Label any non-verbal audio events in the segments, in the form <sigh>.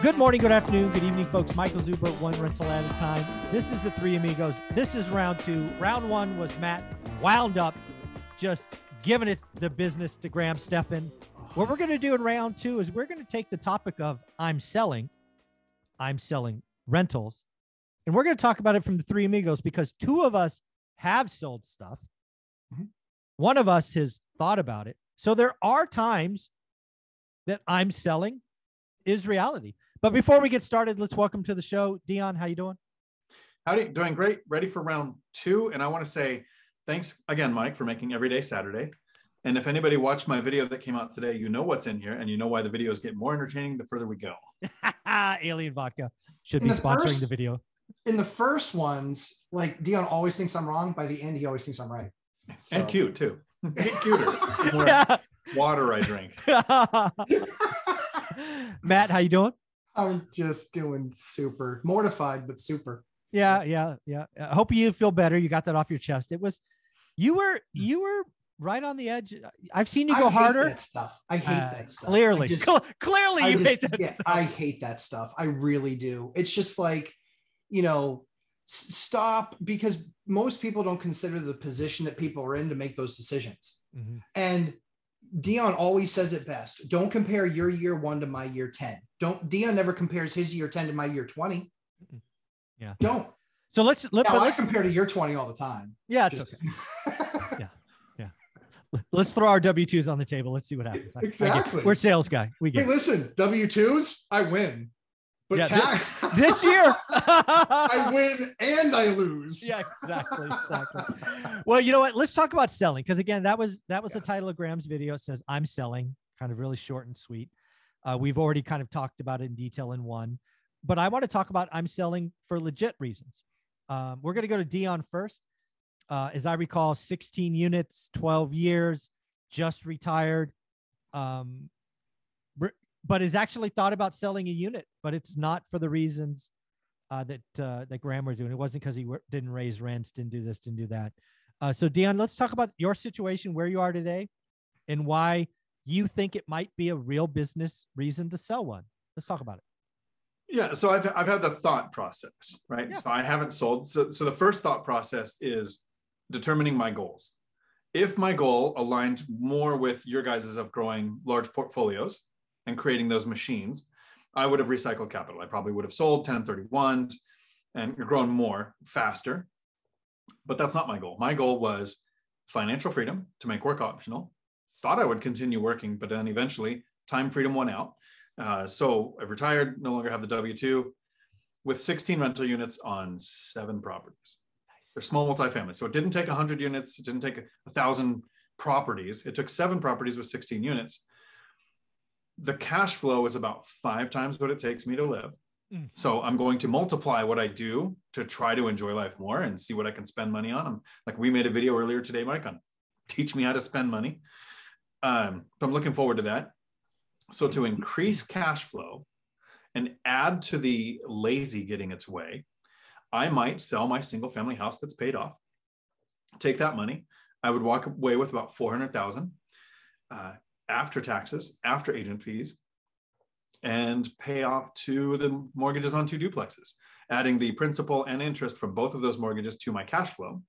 Good morning, good afternoon, good evening, folks. Michael Zuber, one rental at a time. This is the Three Amigos. This is round two. Round one was Matt wound up, just giving it the business to Graham Stephan. What we're going to do in round two is we're going to take the topic of I'm selling, I'm selling rentals, and we're going to talk about it from the Three Amigos because two of us have sold stuff. Mhm. One of us has thought about it. So there are times that I'm selling is reality. But before we get started, let's welcome to the show Dion. How you doing? Howdy, doing great. Ready for round two. And I want to say thanks again, Mike, for making every day Saturday. And if anybody watched my video that came out today, you know what's in here and you know why the videos get more entertaining the further we go. <laughs> Alien vodka should In be the sponsoring first- the video. in the first ones, like Dion always thinks I'm wrong. By the end, he always thinks I'm right. <laughs> And cute too. Get cuter. <laughs> More Yeah. water I drink. Matt, how you doing? I'm just doing super mortified, but super. Yeah, yeah, yeah. I hope you feel better. You got that off your chest. It was you were you were right on the edge. I've seen you go harder. stuff. I hate Uh, that stuff. Clearly, I just- Cle- <laughs> clearly, I you just- hate that yeah, stuff. I hate that stuff. I really do. It's just like, you know, s- stop because most people don't consider the position that people are in to make those decisions. Mhm. And Dion always says it best. Don't compare your year one to my year 10. Don't Dion never compares his year 10 to my year 20. Yeah. Don't. So let's let, Now, I let's compare to year 20 all the time. yeah, it's okay. <laughs> Let's throw our W twos on the table. Let's see what happens. I- I Exactly. we're sales guy. We get it. listen, W2s, I win. But Yeah, ta- this year. <laughs> I win and I lose. yeah, exactly, exactly. Well, you know what? Let's talk about selling because again, that was that was the title of Graham's video. It says I'm selling, kind of really short and sweet. Uh, we've already kind of talked about it in detail in one, but I want to talk about I'm selling for legit reasons. Um, we're going to go to Dion first. Uh, as I recall, 16 units, 12 years, just retired. Um, but has actually thought about selling a unit, but it's not for the reasons uh, that uh, that Graham was doing. It wasn't because he wor- didn't raise rents, didn't do this, didn't do that. Uh, so Dion, let's talk about your situation, where you are today, and why you think it might be a real business reason to sell one. Let's talk about it. Yeah, so I've I've had the thought process, right? Yeah. So I haven't sold. So so the first thought process is determining my goals. If my goal aligned more with your guys's of growing large portfolios and creating those machines, I would have recycled capital. I probably would have sold 1031 and grown more faster. But that's not my goal. My goal was financial freedom to make work optional. Thought I would continue working, but then eventually time freedom won out. Uh, so I've retired, no longer have the W 2 with 16 rental units on seven properties. They're small multifamily. So it didn't take 100 units, it didn't take a 1,000 properties. It took seven properties with 16 units. The cash flow is about five times what it takes me to live. Mm. So I'm going to multiply what I do to try to enjoy life more and see what I can spend money on. I'm, like we made a video earlier today, Mike, on teach me how to spend money. Um, so I'm looking forward to that. So to increase cash flow and add to the lazy getting its way, I might sell my single family house that's paid off. Take that money. I would walk away with about 400,000 uh, after taxes, after agent fees, and pay off to the mortgages on two duplexes, adding the principal and interest from both of those mortgages to my cash flow,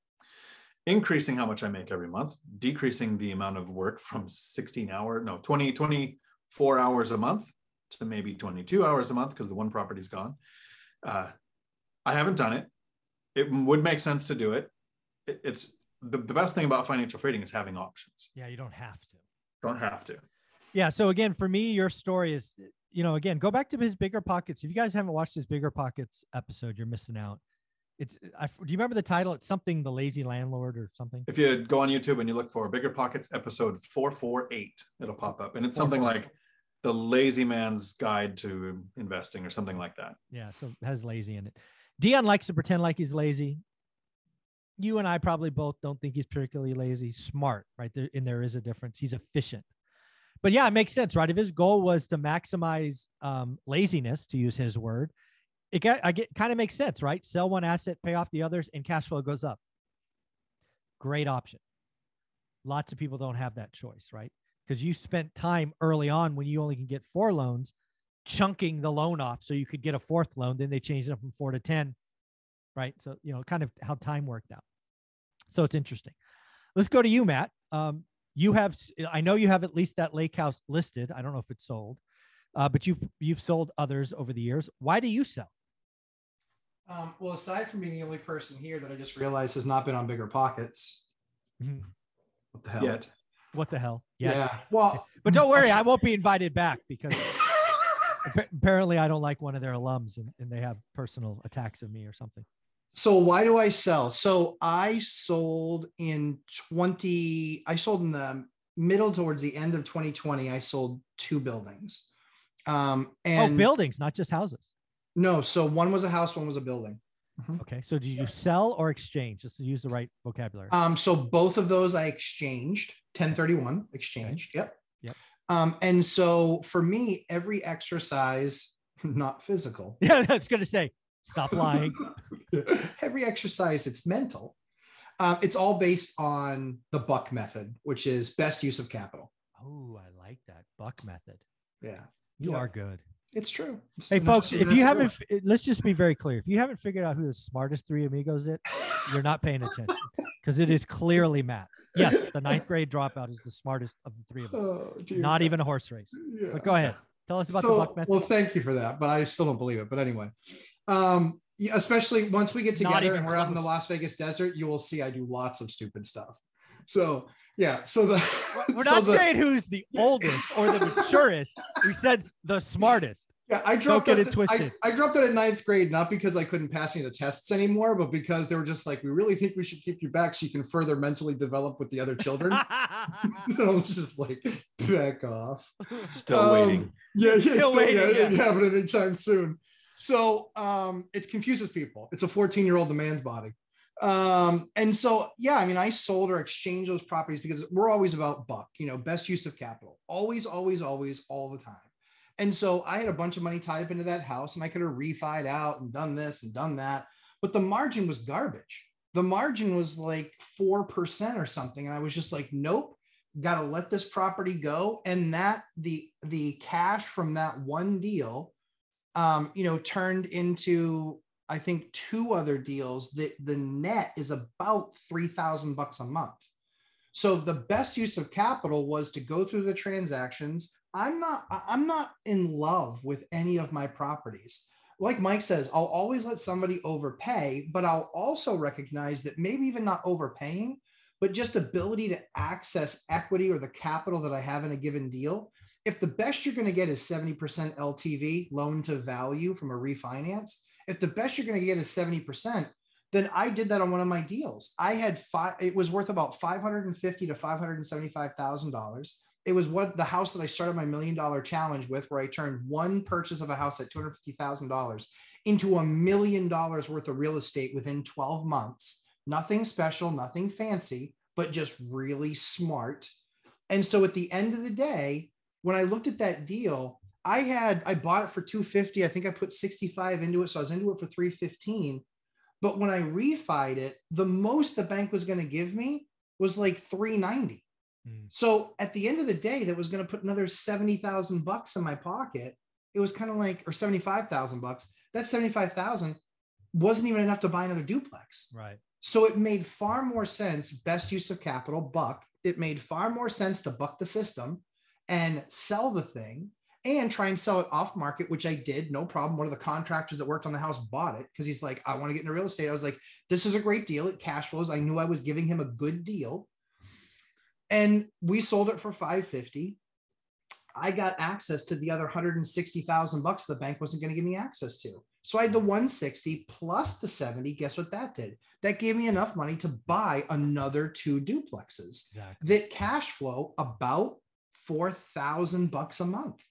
increasing how much I make every month, decreasing the amount of work from 16 hour, no, 20, 24 hours a month to maybe 22 hours a month because the one property's gone. Uh, I haven't done it. It would make sense to do it. it it's the, the best thing about financial freedom is having options. Yeah, you don't have to. Don't have to. Yeah. So again, for me, your story is, you know, again, go back to his bigger pockets. If you guys haven't watched his bigger pockets episode, you're missing out. It's, I, do you remember the title? It's something the lazy landlord or something. If you go on YouTube and you look for Bigger Pockets episode 448, it'll pop up. And it's something like the lazy man's guide to investing or something like that. Yeah, so it has lazy in it. Dion likes to pretend like he's lazy. You and I probably both don't think he's particularly lazy. Smart, right? There, and there is a difference. He's efficient. But yeah, it makes sense, right? If his goal was to maximize um, laziness, to use his word, it got, I get kind of makes sense, right? Sell one asset, pay off the others, and cash flow goes up. Great option. Lots of people don't have that choice, right? Because you spent time early on when you only can get four loans, chunking the loan off so you could get a fourth loan. Then they changed it from four to 10, right? So, you know, kind of how time worked out. So it's interesting. Let's go to you, Matt. Um, you have, I know you have at least that lake house listed. I don't know if it's sold, uh, but you've you've sold others over the years. Why do you sell? Um, well, aside from being the only person here that I just realized has not been on bigger pockets. Mhm. What the hell? Yet. What the hell? Yeah. Well, But don't worry, I won't be invited back because <laughs> apparently I don't like one of their alums and, and they have personal attacks of me or something. So why do I sell? So I sold in 20, I sold in the middle towards the end of 2020. I sold two buildings. Um, and oh, buildings, not just houses. no, so one was a house, one was a building. Okay. So did you sell or exchange? Just to use the right vocabulary. Um, so both of those I exchanged 1031 exchanged. Yep. Yep. Um, and so for me, every exercise, <laughs> not physical, <laughs> yeah, I was going to say, stop lying. <laughs> <laughs> every exercise that's mental, um, it's all based on the buck method, which is best use of capital. Oh, I like that buck method. Yeah, You Yeah. are good. it's true. Hey, folks, if you haven't, f- let's just be very clear. If you haven't figured out who the smartest three amigos is, you're not paying attention because it is clearly Matt. Yes, the ninth grade dropout is the smartest of the three of us. Oh. Not even a horse race. Yeah. But go ahead. Tell us about So- the buck method. Well, thank you for that, but I still don't believe it. But anyway, um, especially once we get together and we're out in the. Las Vegas desert, you will see I do lots of stupid stuff. So yeah, so the We're <laughs> so not the- saying who's the <laughs> oldest or the maturest. We said the smartest. Yeah, I dropped get out it to- I. I dropped out at ninth grade, not because I couldn't pass any of the tests anymore, but because they were just like, we really think we should keep you back so you can further mentally develop with the other children. <laughs> so I was just like, back off. Still Um, waiting. Yeah, yeah, Still still, waiting, yeah, it yeah. didn't happen anytime soon. So um, it confuses people. It's a 14 year old man's body. Um, and so, yeah, I mean, I sold or exchanged those properties because we're always about buck, you know, best use of capital, always, always, always, all the time. And so I had a bunch of money tied up into that house and I could have refied out and done this and done that, but the margin was garbage. The margin was like 4% or something. And I was just like, nope, got to let this property go. And that the, the cash from that one deal, um, you know, turned into, I think two other deals that the net is about 3000 bucks a month. So the best use of capital was to go through the transactions. I'm not I'm not in love with any of my properties. Like Mike says, I'll always let somebody overpay, but I'll also recognize that maybe even not overpaying, but just ability to access equity or the capital that I have in a given deal. If the best you're going to get is 70% LTV, loan to value from a refinance, if the best you're going to get is 70%, then I did that on one of my deals. I had five, it was worth about 550 to $575,000. It was what the house that I started my million dollar challenge with, where I turned one purchase of a house at $250,000 into a million dollars worth of real estate within 12 months. Nothing special, nothing fancy, but just really smart. And so at the end of the day, when I looked at that deal, I had I bought it for 250. I think I put 65 into it. So I was into it for 315. But when I refied it, the most the bank was going to give me was like 390. Hmm. So at the end of the day, that was going to put another 70,000 bucks in my pocket. It was kind of like, or 75,000 bucks. That 75,000 wasn't even enough to buy another duplex. Right. So it made far more sense, best use of capital, buck. It made far more sense to buck the system and sell the thing and try and sell it off market, which I did, no problem. One of the contractors that worked on the house bought it because he's like, I want to get into real estate. I was like, this is a great deal. It cash flows. I knew I was giving him a good deal. And we sold it for 550. I got access to the other 160,000 bucks the bank wasn't going to give me access to. So I had the 160 plus the 70. Guess what that did? That gave me enough money to buy another two duplexes Exactly. that cash flow about 4,000 bucks a month.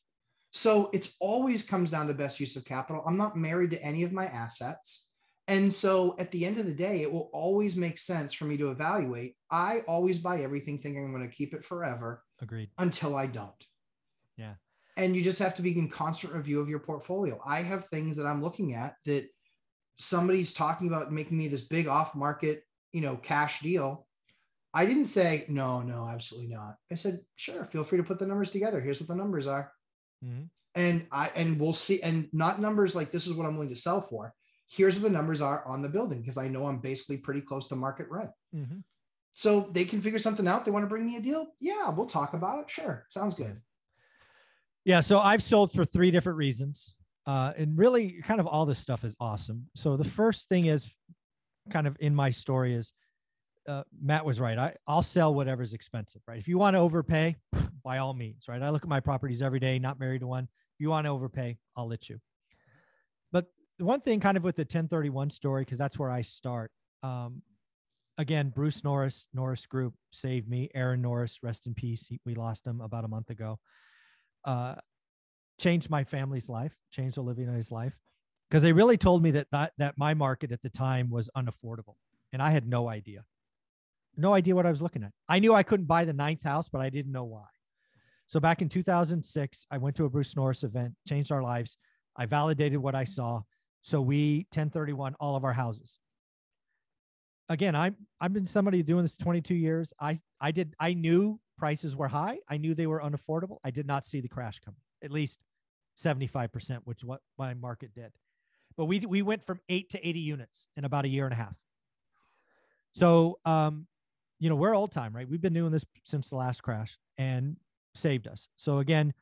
So it's always comes down to best use of capital. I'm not married to any of my assets. And so at the end of the day, it will always make sense for me to evaluate. I always buy everything thinking I'm going to keep it forever. Agreed. Until I don't. Yeah. And you just have to be in constant review of your portfolio. I have things that I'm looking at that somebody's talking about making me this big off market, you know, cash deal. I didn't say, no, no, absolutely not. I said, sure, feel free to put the numbers together. Here's what the numbers are. Mm-hmm. And I, and we'll see, and not numbers like this is what I'm willing to sell for. Here's what the numbers are on the building because I know I'm basically pretty close to market rent. Mm-hmm. So they can figure something out. They want to bring me a deal. Yeah, we'll talk about it. Sure. Sounds good. Yeah. So I've sold for three different reasons. Uh, and really, kind of all this stuff is awesome. So the first thing is kind of in my story is uh, Matt was right. I, I'll sell whatever's expensive, right? If you want to overpay, <sniffs> by all means, right? I look at my properties every day, not married to one. If you want to overpay, I'll let you. But the one thing kind of with the 1031 story, because that's where I start. Um, again, Bruce Norris, Norris Group saved me. Aaron Norris, rest in peace. He, we lost him about a month ago. Uh, changed my family's life, changed Olivia and I's life, because they really told me that, that that my market at the time was unaffordable, and I had no idea no idea what I was looking at. I knew I couldn't buy the ninth house, but I didn't know why. So back in 2006, I went to a Bruce Norris event, changed our lives. I validated what I saw. So we 1031 all of our houses. Again, I'm I've been somebody doing this 22 years. I I did I knew prices were high. I knew they were unaffordable. I did not see the crash coming. At least 75%, which what my market did. But we we went from 8 to 80 units in about a year and a half. So um, you know, we're old time, right? We've been doing this since the last crash and saved us. So again,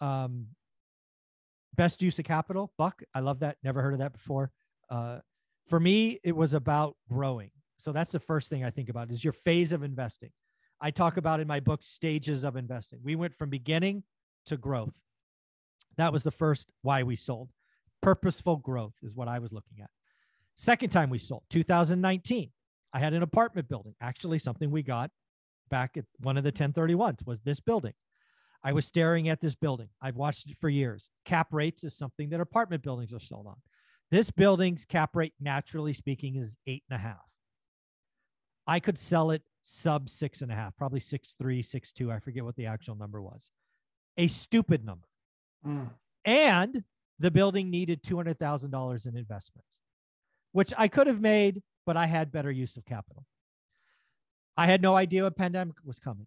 um, best use of capital, Buck. I love that. Never heard of that before. Uh, for me, it was about growing. So that's the first thing I think about is your phase of investing. I talk about in my book stages of investing. We went from beginning to growth. That was the first why we sold. Purposeful growth is what I was looking at. Second time we sold, 2019. I had an apartment building, actually something we got back at one of the 1031s was this building. I was staring at this building. I've watched it for years. Cap rates is something that apartment buildings are sold on. This building's cap rate, naturally speaking, is eight and a half. I could sell it sub six and a half, probably six three, six two. I forget what the actual number was. A stupid number. Mm. And the building needed two hundred thousand dollars in investments, which I could have made but I had better use of capital. I had no idea a pandemic was coming.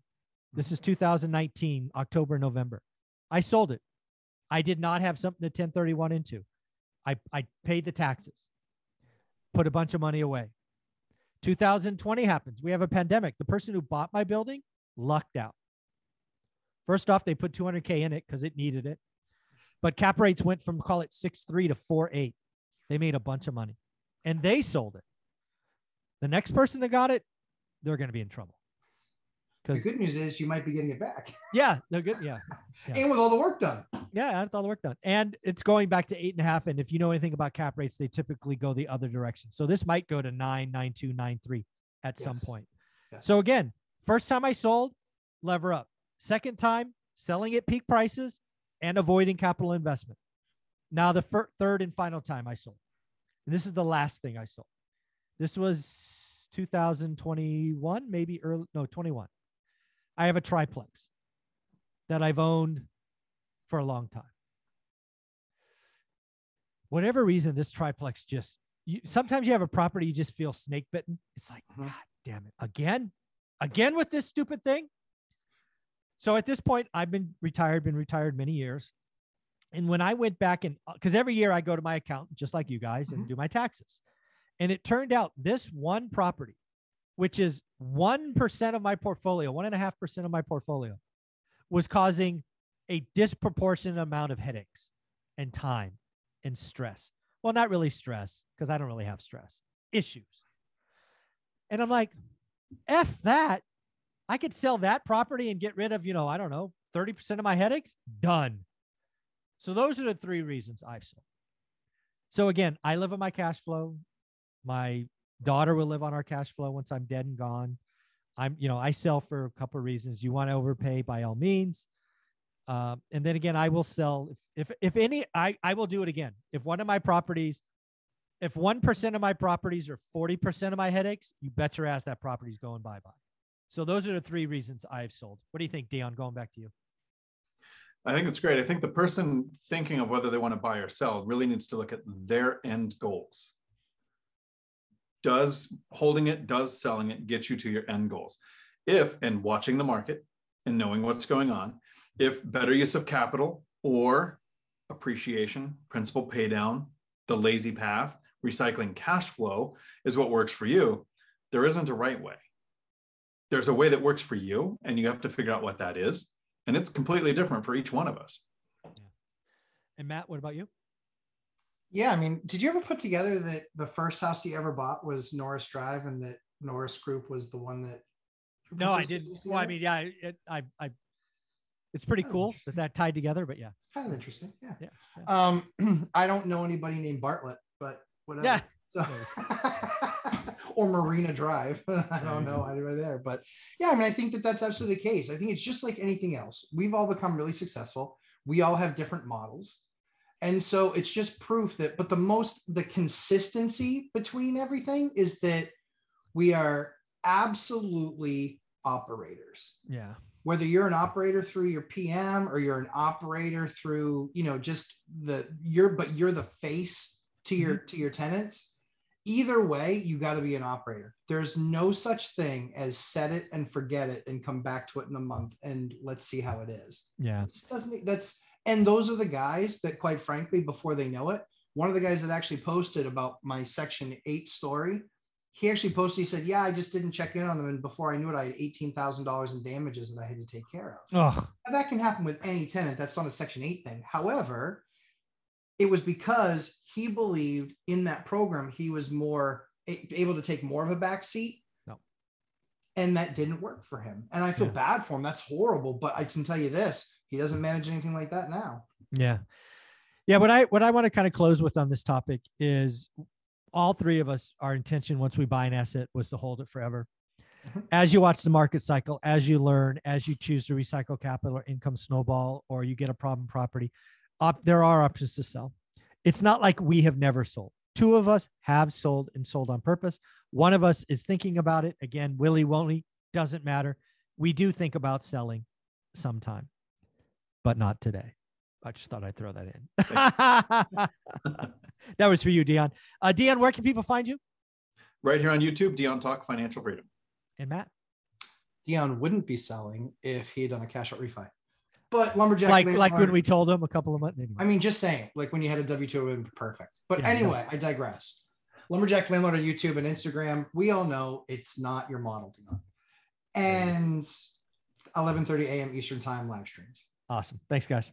This is 2019, October, November. I sold it. I did not have something to 1031 into. I, I paid the taxes, put a bunch of money away. 2020 happens. We have a pandemic. The person who bought my building lucked out. First off, they put 200K in it because it needed it. But cap rates went from call it 6.3 to 4.8. They made a bunch of money and they sold it. The next person that got it, they're going to be in trouble. The good news is you might be getting it back. <laughs> yeah, they're good. Yeah. yeah. And with all the work done. Yeah, with all the work done. And it's going back to eight and a half. And if you know anything about cap rates, they typically go the other direction. So this might go to nine, nine, two, nine, three at yes. some point. Yes. So again, first time I sold, lever up. Second time, selling at peak prices and avoiding capital investment. Now the fir- third and final time I sold. And this is the last thing I sold. This was 2021, maybe early, no, 21. I have a triplex that I've owned for a long time. Whatever reason, this triplex just, you, sometimes you have a property, you just feel snake bitten. It's like, mm-hmm. God damn it. Again? Again with this stupid thing? So at this point, I've been retired, been retired many years. And when I went back and, because every year I go to my accountant, just like you guys, mm-hmm. and do my taxes. And it turned out this one property, which is 1% of my portfolio, 1.5% of my portfolio, was causing a disproportionate amount of headaches and time and stress. Well, not really stress, because I don't really have stress, issues. And I'm like, F that. I could sell that property and get rid of, you know, I don't know, 30% of my headaches. Done. So those are the three reasons I've sold. So again, I live on my cash flow. My daughter will live on our cash flow once I'm dead and gone. I'm, you know, I sell for a couple of reasons. You want to overpay by all means. Um, and then again, I will sell if, if if any. I I will do it again. If one of my properties, if one percent of my properties are forty percent of my headaches, you bet your ass that property's going bye bye. So those are the three reasons I've sold. What do you think, Dion? Going back to you. I think it's great. I think the person thinking of whether they want to buy or sell really needs to look at their end goals. Does holding it, does selling it get you to your end goals? If, and watching the market and knowing what's going on, if better use of capital or appreciation, principal pay down, the lazy path, recycling cash flow is what works for you, there isn't a right way. There's a way that works for you, and you have to figure out what that is and it's completely different for each one of us. Yeah. And Matt, what about you? Yeah, I mean, did you ever put together that the first house you ever bought was Norris Drive, and that Norris Group was the one that? No, I didn't. Well, I mean, yeah, it, I, I, it's pretty cool that that tied together. But yeah, it's kind of interesting. Yeah. yeah, yeah. Um, <clears throat> I don't know anybody named Bartlett, but whatever. Yeah. So, <laughs> or Marina Drive. <laughs> I don't know anybody there, but yeah, I mean, I think that that's absolutely the case. I think it's just like anything else. We've all become really successful. We all have different models. And so it's just proof that, but the most, the consistency between everything is that we are absolutely operators. Yeah. Whether you're an operator through your PM or you're an operator through, you know, just the, you're, but you're the face to your, mm-hmm. to your tenants either way, you got to be an operator. There's no such thing as set it and forget it and come back to it in a month and let's see how it is. Yeah. doesn't that's and those are the guys that quite frankly before they know it, one of the guys that actually posted about my section 8 story, he actually posted he said, "Yeah, I just didn't check in on them and before I knew it I had $18,000 in damages that I had to take care of." Oh. that can happen with any tenant. That's not a section 8 thing. However, it was because he believed in that program he was more able to take more of a back seat. And that didn't work for him and i feel yeah. bad for him that's horrible but i can tell you this he doesn't manage anything like that now yeah yeah what i what i want to kind of close with on this topic is all three of us our intention once we buy an asset was to hold it forever mm-hmm. as you watch the market cycle as you learn as you choose to recycle capital or income snowball or you get a problem property op- there are options to sell. It's not like we have never sold. Two of us have sold and sold on purpose. One of us is thinking about it. Again, Willie won't doesn't matter. We do think about selling sometime, but not today. I just thought I'd throw that in. <laughs> that was for you, Dion. Uh, Dion, where can people find you? Right here on YouTube, Dion Talk Financial Freedom. And Matt? Dion wouldn't be selling if he had done a cash out refi. But lumberjack, like like when we told him a couple of months. Anyway. I mean, just saying, like when you had a W two, it would be perfect. But yeah, anyway, I digress. Lumberjack landlord on YouTube and Instagram. We all know it's not your model, Dion. And 11:30 a.m. Eastern time live streams. Awesome. Thanks, guys.